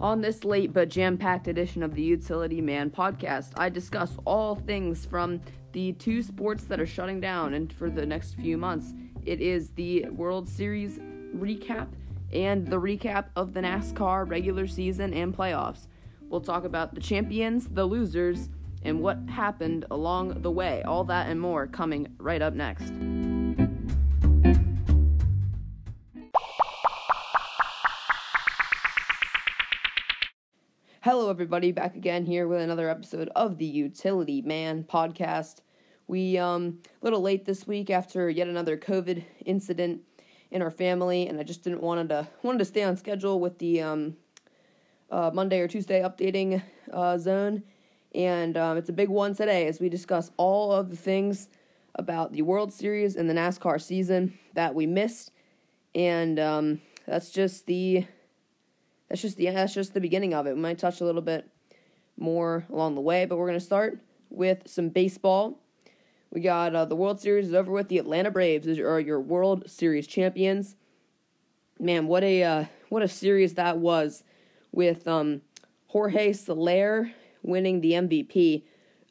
On this late but jam packed edition of the Utility Man podcast, I discuss all things from the two sports that are shutting down and for the next few months. It is the World Series recap and the recap of the NASCAR regular season and playoffs. We'll talk about the champions, the losers, and what happened along the way. All that and more coming right up next. Hello, everybody, back again here with another episode of the Utility Man podcast. We um a little late this week after yet another COVID incident in our family, and I just didn't wanted to wanted to stay on schedule with the um uh, Monday or Tuesday updating uh, zone, and um, it's a big one today as we discuss all of the things about the World Series and the NASCAR season that we missed, and um, that's just the that's just the that's just the beginning of it. We might touch a little bit more along the way, but we're gonna start with some baseball. We got uh, the World Series is over with. The Atlanta Braves are your World Series champions. Man, what a uh, what a series that was, with um, Jorge Soler winning the MVP.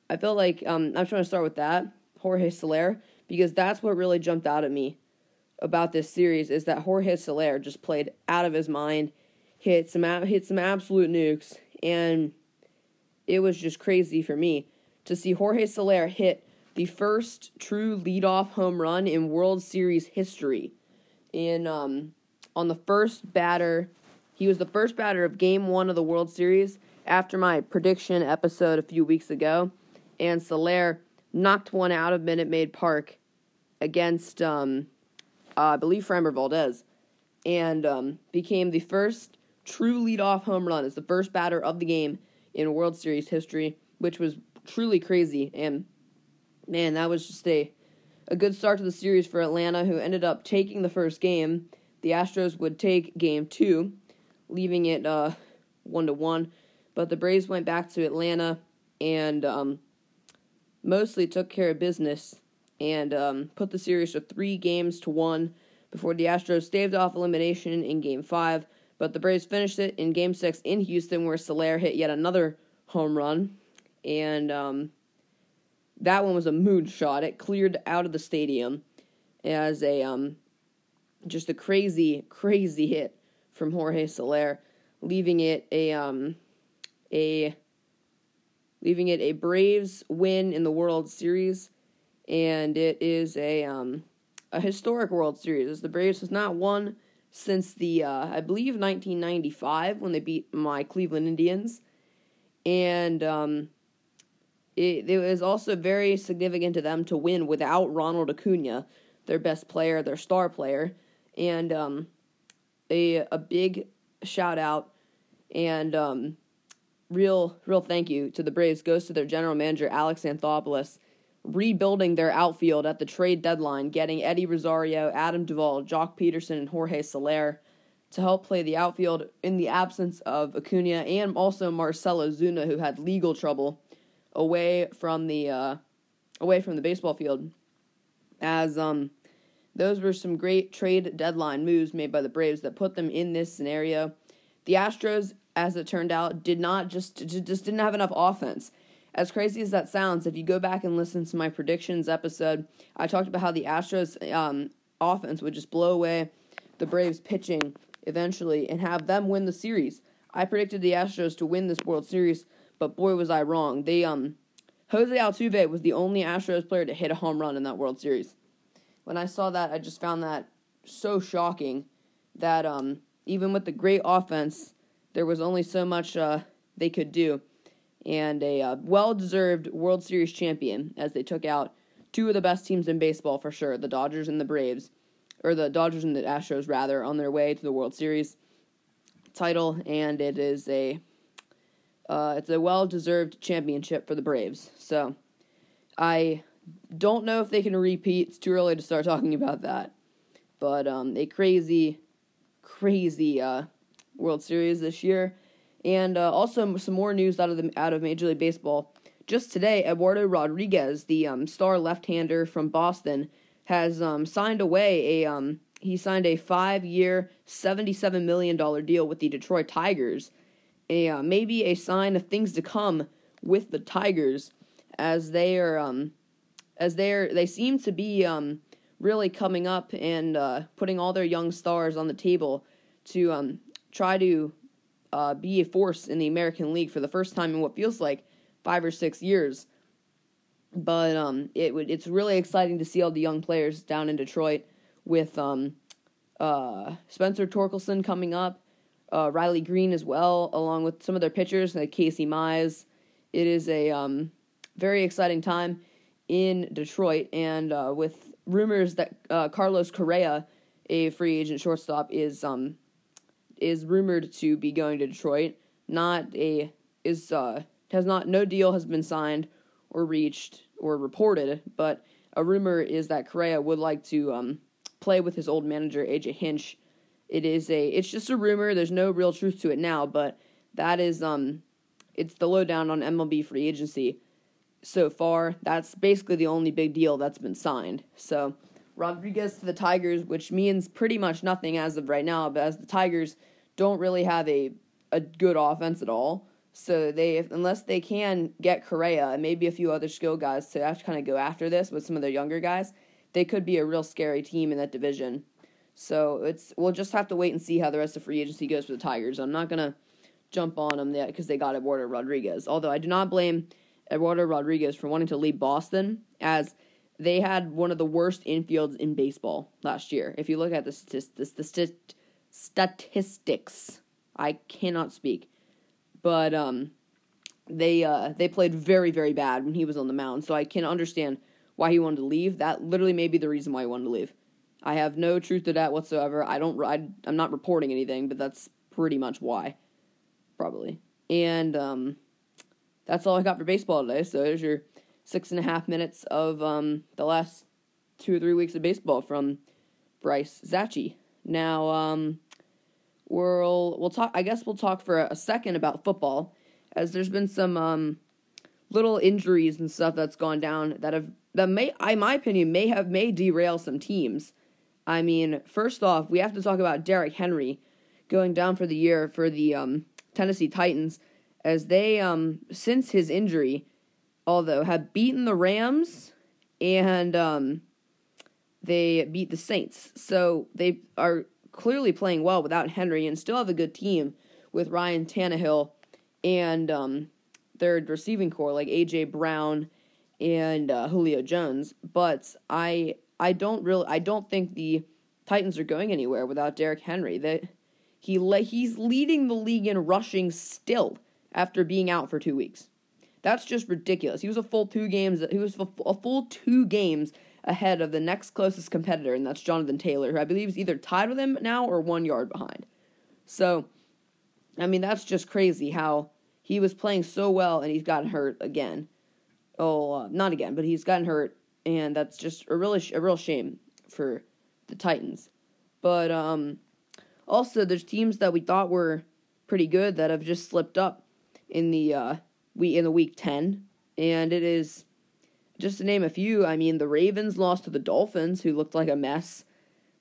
I feel like um, I'm trying to start with that Jorge Soler because that's what really jumped out at me about this series is that Jorge Soler just played out of his mind hit some hit some absolute nukes, and it was just crazy for me to see Jorge Soler hit the first true leadoff home run in World Series history. In um, on the first batter, he was the first batter of Game One of the World Series after my prediction episode a few weeks ago, and Soler knocked one out of Minute Maid Park against um, uh, I believe Framber Valdez, and um, became the first true leadoff home run as the first batter of the game in World Series history, which was truly crazy. And man, that was just a a good start to the series for Atlanta, who ended up taking the first game. The Astros would take game two, leaving it uh, one to one. But the Braves went back to Atlanta and um, mostly took care of business and um, put the series to three games to one before the Astros staved off elimination in game five but the Braves finished it in Game Six in Houston, where Soler hit yet another home run, and um, that one was a moonshot. It cleared out of the stadium as a um, just a crazy, crazy hit from Jorge Soler, leaving it a um, a leaving it a Braves win in the World Series, and it is a um, a historic World Series. As the Braves has not won since the uh, I believe 1995 when they beat my Cleveland Indians, and um, it, it was also very significant to them to win without Ronald Acuna, their best player, their star player, and um, a a big shout out and um, real real thank you to the Braves goes to their general manager Alex Anthopoulos rebuilding their outfield at the trade deadline, getting Eddie Rosario, Adam Duvall, Joc Pederson, and Jorge Soler to help play the outfield in the absence of Acuna and also Marcell Ozuna, who had legal trouble away from the uh, away from the baseball field. As um, those were some great trade deadline moves made by the Braves that put them in this scenario. The Astros, as it turned out, did not just just didn't have enough offense. As crazy as that sounds, if you go back and listen to my predictions episode, I talked about how the Astros um, offense would just blow away the Braves pitching eventually and have them win the series. I predicted the Astros to win this World Series, but boy was I wrong. They um Jose Altuve was the only Astros player to hit a home run in that World Series. When I saw that, I just found that so shocking that um even with the great offense, there was only so much uh, they could do and a uh, well deserved World Series champion as they took out two of the best teams in baseball for sure the Dodgers and the Braves, or the Dodgers and the Astros, rather, on their way to the World Series title. And it is a. Uh, it's a well deserved championship for the Braves. So I don't know if they can repeat. It's too early to start talking about that. But um, a crazy, crazy uh, World Series this year. And uh, also some more news out of the out of Major League Baseball. Just today, Eduardo Rodriguez, the um, star left-hander from Boston, has um, signed away a um, he signed a five-year, seventy-seven million dollar deal with the Detroit Tigers, a uh, maybe a sign of things to come with the Tigers as they are um, as they're they seem to be um, really coming up and uh, putting all their young stars on the table to um, try to uh, be a force in the American League for the first time in what feels like five or six years. But um, it would it's really exciting to see all the young players down in Detroit with um, uh, Spencer Torkelson coming up, uh, Riley Greene as well, along with some of their pitchers like Casey Mize. It is a um, very exciting time in Detroit, and uh, with rumors that uh, Carlos Correa, a free agent shortstop, is um, is rumored to be going to Detroit. Not a is uh, has not no deal has been signed or reached or reported, but a rumor is that Correa would like to um, play with his old manager AJ Hinch. It is a it's just a rumor. There's no real truth to it now, but that is um it's the lowdown on MLB free agency so far. That's basically the only big deal that's been signed. So Rodriguez to the Tigers, which means pretty much nothing as of right now, but as the Tigers don't really have a a good offense at all. So they unless they can get Correa and maybe a few other skill guys to kind of go after this with some of their younger guys, they could be a real scary team in that division. So it's we'll just have to wait and see how the rest of free agency goes for the Tigers. I'm not gonna jump on them yet because they got Eduardo Rodriguez. Although I do not blame Eduardo Rodriguez for wanting to leave Boston, as they had one of the worst infields in baseball last year. If you look at the, statist- the st- statistics, I cannot speak, but um, they uh, they played very very bad when he was on the mound. So I can understand why he wanted to leave. That literally may be the reason why he wanted to leave. I have no truth to that whatsoever. I don't. I, I'm not reporting anything, but that's pretty much why, probably. And um, that's all I got for baseball today. So there's your six and a half minutes of um, the last two or three weeks of baseball from Bryce Zachy. Now, um, we'll we'll talk. I guess we'll talk for a second about football, as there's been some um, little injuries and stuff that's gone down that have that may, in my opinion, may have may derail some teams. I mean, first off, we have to talk about Derrick Henry going down for the year for the um, Tennessee Titans as they um since his injury, although have beaten the Rams and um they beat the Saints. So they are clearly playing well without Henry and still have a good team with Ryan Tannehill and um their receiving corps like AJ Brown and uh, Julio Jones. But I I don't really I don't think the Titans are going anywhere without Derrick Henry. That he le- he's leading the league in rushing still after being out for two weeks. That's just ridiculous. He was a full two games. He was a full two games ahead of the next closest competitor, and that's Jonathan Taylor, who I believe is either tied with him now or one yard behind. So, I mean, that's just crazy how he was playing so well and he's gotten hurt again. Oh, uh, not again, but he's gotten hurt, and that's just a really a real shame for the Titans. But um, also, there's teams that we thought were pretty good that have just slipped up in the uh, we in the week ten, and it is just to name a few. I mean, the Ravens lost to the Dolphins, who looked like a mess.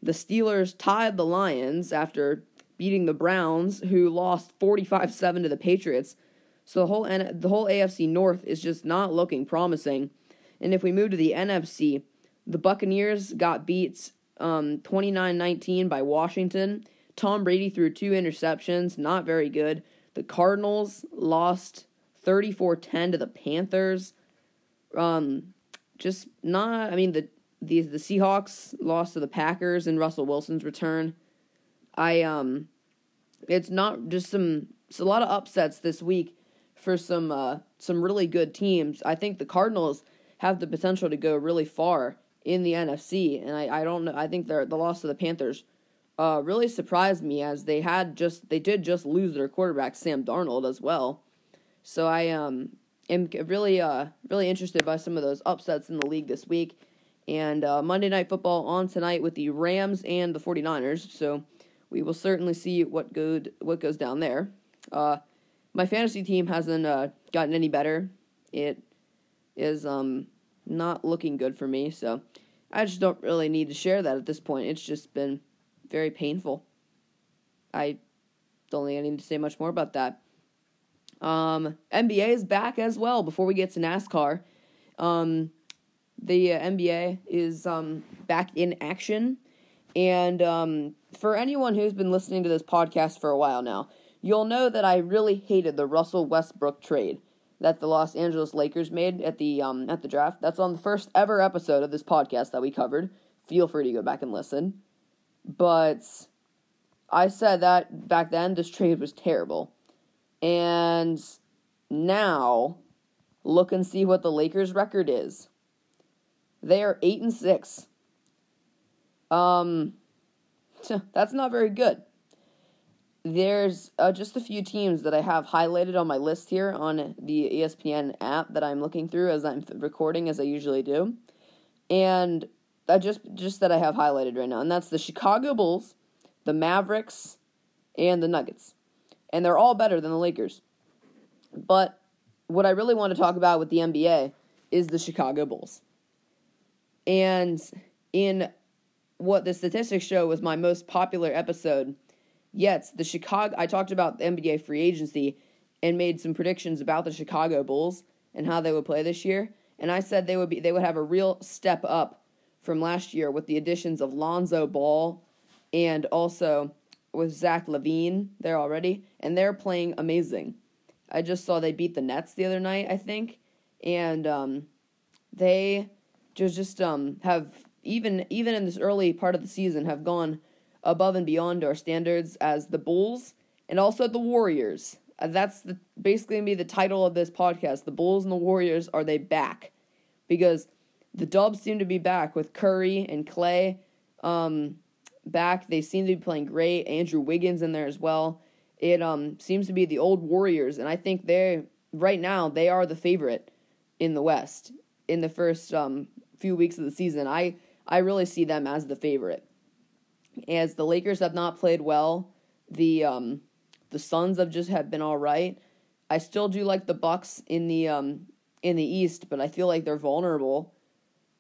The Steelers tied the Lions after beating the Browns, who lost forty five seven to the Patriots. So the whole the whole AFC North is just not looking promising. And if we move to the NFC, the Buccaneers got beat um, 29-19 by Washington. Tom Brady threw two interceptions, not very good. The Cardinals lost 34-10 to the Panthers. Um, just not. I mean the the the Seahawks lost to the Packers in Russell Wilson's return. I um, it's not just some. It's a lot of upsets this week for some uh, some really good teams. I think the Cardinals have the potential to go really far in the NFC, and I, I don't know. I think the loss to the Panthers uh, really surprised me as they had just they did just lose their quarterback Sam Darnold as well. So I um am really uh really interested by some of those upsets in the league this week. And uh, Monday Night Football on tonight with the Rams and the 49ers. So we will certainly see what good what goes down there. Uh, my fantasy team hasn't uh, gotten any better. It is um not looking good for me. So I just don't really need to share that at this point. It's just been very painful. I don't think I need to say much more about that. Um, NBA is back as well. Before we get to NASCAR, um, the uh, NBA is um, back in action. And um, for anyone who's been listening to this podcast for a while now, you'll know that I really hated the Russell Westbrook trade that the Los Angeles Lakers made at the um, at the draft. That's on the first ever episode of this podcast that we covered. Feel free to go back and listen. But I said that back then this trade was terrible. And now look and see what the Lakers record is. They are 8 and 6. Um that's not very good. There's uh, just a few teams that I have highlighted on my list here on the ESPN app that I'm looking through as I'm recording as I usually do. And that just just that I have highlighted right now, and that's the Chicago Bulls, the Mavericks, and the Nuggets. And they're all better than the Lakers. But what I really want to talk about with the NBA is the Chicago Bulls. And in what the statistics show was my most popular episode yet, the Chicago I talked about the NBA free agency and made some predictions about the Chicago Bulls and how they would play this year. And I said they would be they would have a real step up from last year with the additions of Lonzo Ball and also with Zach LaVine there already, and they're playing amazing. I just saw they beat the Nets the other night, I think, and um, they just just um, have even even in this early part of the season have gone above and beyond our standards as the Bulls and also the Warriors. Uh, that's the, basically gonna be the title of this podcast. The Bulls and the Warriors are they back? Because the Dubs seem to be back with Curry and Klay um, back. They seem to be playing great. Andrew Wiggins in there as well. It um, seems to be the old Warriors, and I think they right now they are the favorite in the West in the first um, few weeks of the season. I I really see them as the favorite. As the Lakers have not played well, the um, the Suns have just have been all right. I still do like the Bucks in the um, in the East, but I feel like they're vulnerable.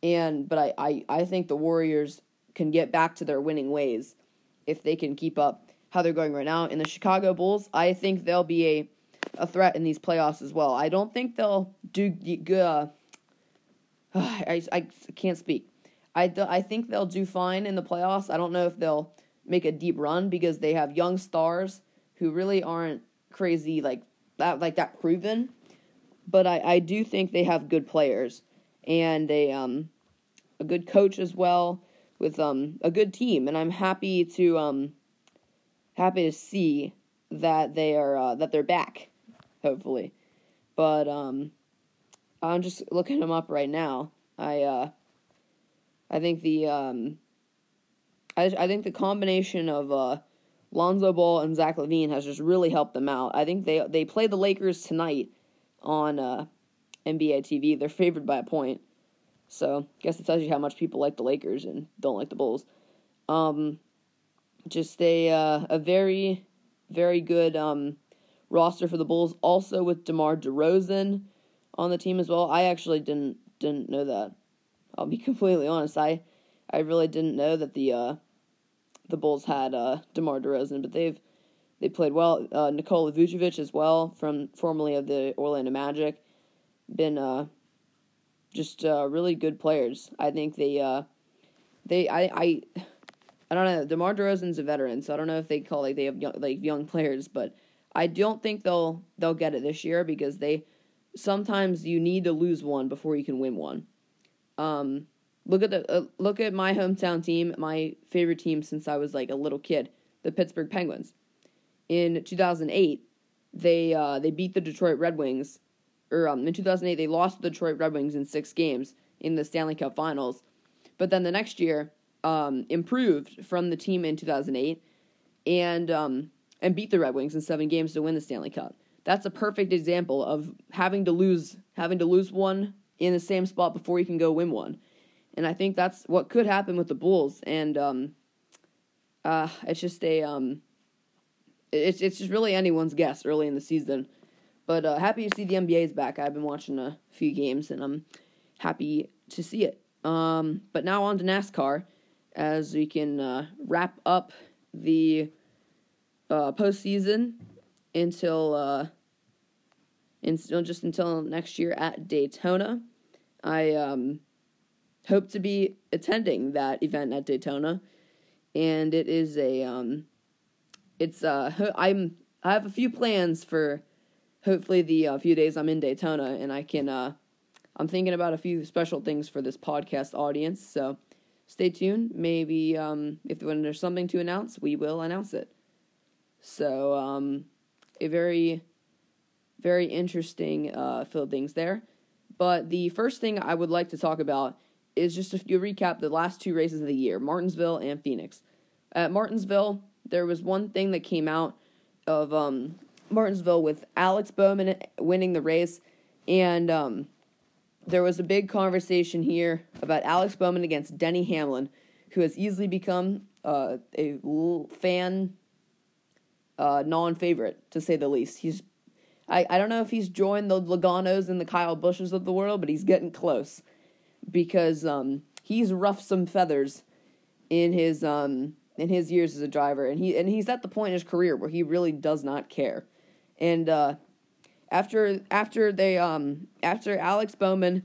And but I, I, I think the Warriors can get back to their winning ways if they can keep up how they're going right now. In the Chicago Bulls, I think they'll be a a threat in these playoffs as well. I don't think they'll do good. Uh, I, I can't speak. I, I think they'll do fine in the playoffs. I don't know if they'll make a deep run because they have young stars who really aren't crazy like that like that proven. But I, I do think they have good players and a um a good coach as well with um a good team and I'm happy to um happy to see that they are uh, that they're back hopefully. But um I'm just looking them up right now. I uh I think the um, I I think the combination of uh, Lonzo Ball and Zach LaVine has just really helped them out. I think they they play the Lakers tonight on uh, NBA TV. They're favored by a point, so I guess it tells you how much people like the Lakers and don't like the Bulls. Um, just a uh, a very very good um, roster for the Bulls. Also with DeMar DeRozan on the team as well. I actually didn't didn't know that. I'll be completely honest. I I really didn't know that the uh, the Bulls had uh, DeMar DeRozan, but they've they played well. Uh, Nikola Vucevic as well, from formerly of the Orlando Magic, been uh, just uh, really good players. I think they uh, they I I I don't know. DeMar DeRozan's a veteran, so I don't know if they call like they have young, like young players, but I don't think they'll they'll get it this year because they sometimes you need to lose one before you can win one. Um, look at the uh, look at my hometown team, my favorite team since I was like a little kid, the Pittsburgh Penguins. In 2008, they uh, they beat the Detroit Red Wings, or um, in 2008 they lost the Detroit Red Wings in six games in the Stanley Cup Finals, but then the next year um, improved from the team in 2008 and um, and beat the Red Wings in seven games to win the Stanley Cup. That's a perfect example of having to lose having to lose one in the same spot before you can go win one. And I think that's what could happen with the Bulls. And um, uh, it's just a um, it's it's just really anyone's guess early in the season. But uh, happy to see the NBA's back. I've been watching a few games and I'm happy to see it. Um, but now on to NASCAR as we can uh, wrap up the uh, postseason until uh, and still just until next year at Daytona. I um, hope to be attending that event at Daytona, and it is a um, it's uh I'm I have a few plans for hopefully the uh, few days I'm in Daytona, and I can uh, I'm thinking about a few special things for this podcast audience. So stay tuned. Maybe um, if when there's something to announce, we will announce it. So um, a very very interesting uh, filled things there. But the first thing I would like to talk about is just a few recap the last two races of the year, Martinsville and Phoenix. At Martinsville, there was one thing that came out of um, Martinsville with Alex Bowman winning the race, and um, there was a big conversation here about Alex Bowman against Denny Hamlin, who has easily become uh, a fan uh, non-favorite to say the least. He's I, I don't know if he's joined the Logano's and the Kyle Busches of the world, but he's getting close because um, he's roughed some feathers in his um, in his years as a driver, and he and he's at the point in his career where he really does not care. And uh, after after they um, after Alex Bowman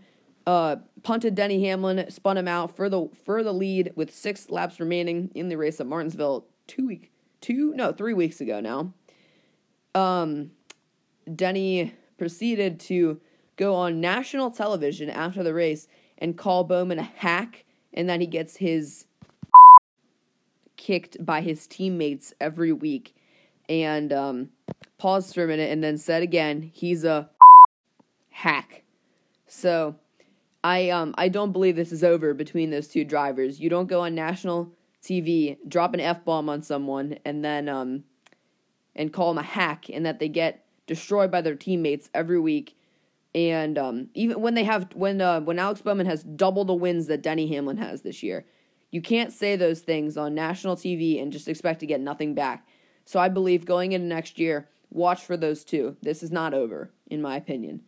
uh, punted Denny Hamlin, spun him out for the for the lead with six laps remaining in the race at Martinsville two week two no three weeks ago now. Um, Denny proceeded to go on national television after the race and call Bowman a hack, and that he gets his kicked by his teammates every week. And um, paused for a minute and then said again, he's a hack. So I um I don't believe this is over between those two drivers. You don't go on national TV, drop an F bomb on someone, and then um and call them a hack, and that they get destroyed by their teammates every week. And um, even when they have when uh, when Alex Bowman has double the wins that Denny Hamlin has this year, you can't say those things on national TV and just expect to get nothing back. So I believe going into next year, watch for those two. This is not over, in my opinion.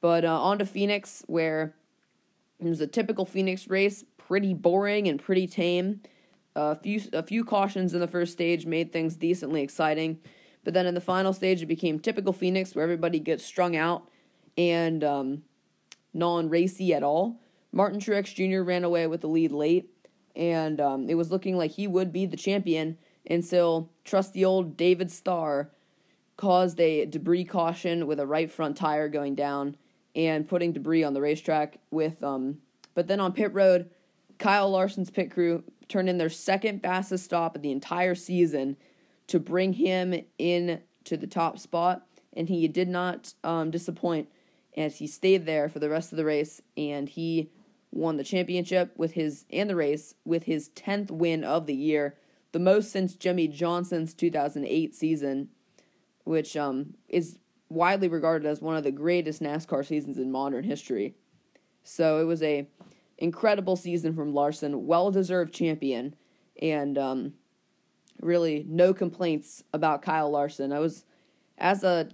But uh, on to Phoenix, where it was a typical Phoenix race, pretty boring and pretty tame. A few a few cautions in the first stage made things decently exciting. But then in the final stage, it became typical Phoenix, where everybody gets strung out and um, non racy at all. Martin Truex Jr. ran away with the lead late, and um, it was looking like he would be the champion until trusty old David Starr caused a debris caution with a right front tire going down and putting debris on the racetrack. With um, but then on pit road, Kyle Larson's pit crew turned in their second fastest stop of the entire season to bring him in to the top spot, and he did not um, disappoint as he stayed there for the rest of the race, and he won the championship with his and the race with his 10th win of the year, the most since Jimmie Johnson's 2008 season, which um, is widely regarded as one of the greatest NASCAR seasons in modern history. So it was a incredible season from Larson, well deserved champion, and um, really no complaints about Kyle Larson. I was, as a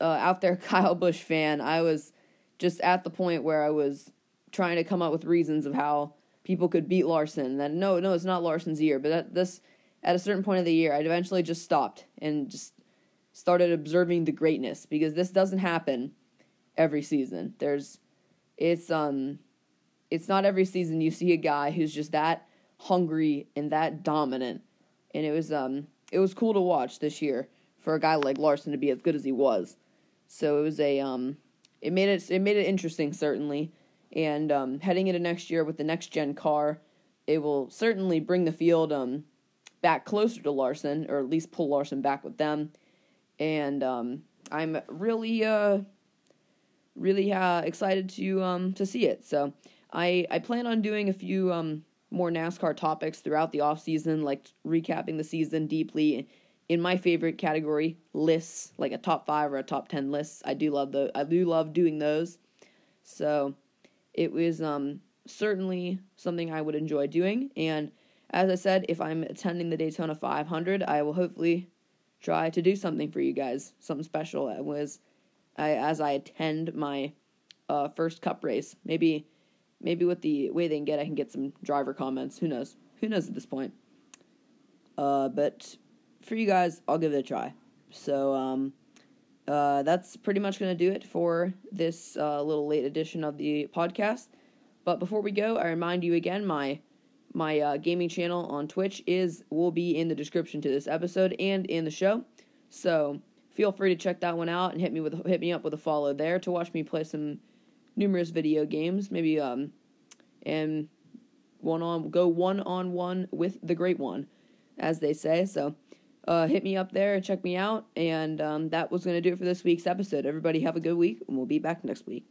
uh, out there Kyle Busch fan, I was just at the point where I was trying to come up with reasons of how people could beat Larson. And no, no, it's not Larson's year, but at this at a certain point of the year, I eventually just stopped and just started observing the greatness because this doesn't happen every season. There's it's um it's not every season you see a guy who's just that hungry and that dominant and it was um it was cool to watch this year for a guy like Larson to be as good as he was. So it was a um it made it it made it interesting certainly. And um, heading into next year with the next gen car, it will certainly bring the field um back closer to Larson, or at least pull Larson back with them. And um, I'm really uh really uh, excited to um to see it. So I I plan on doing a few um more NASCAR topics throughout the off season, like recapping the season deeply in my favorite category lists, like a top five or a top ten list. I do love the I do love doing those. So it was um, certainly something I would enjoy doing. And as I said, if I'm attending the Daytona 500, I will hopefully try to do something for you guys, something special. It was I, as I attend my uh, first Cup race. Maybe maybe with the way they can get, I can get some driver comments. Who knows? Who knows at this point? Uh, but for you guys, I'll give it a try. So, um, uh, that's pretty much going to do it for this uh, little late edition of the podcast. But before we go, I remind you again my my uh, gaming channel on Twitch is will be in the description to this episode and in the show. So feel free to check that one out and hit me with hit me up with a follow there to watch me play some numerous video games, maybe um and one on go one on one with the great one, as they say. So uh, hit me up there and check me out. And um, that was to do it for this week's episode. Everybody have a good week, and we'll be back next week.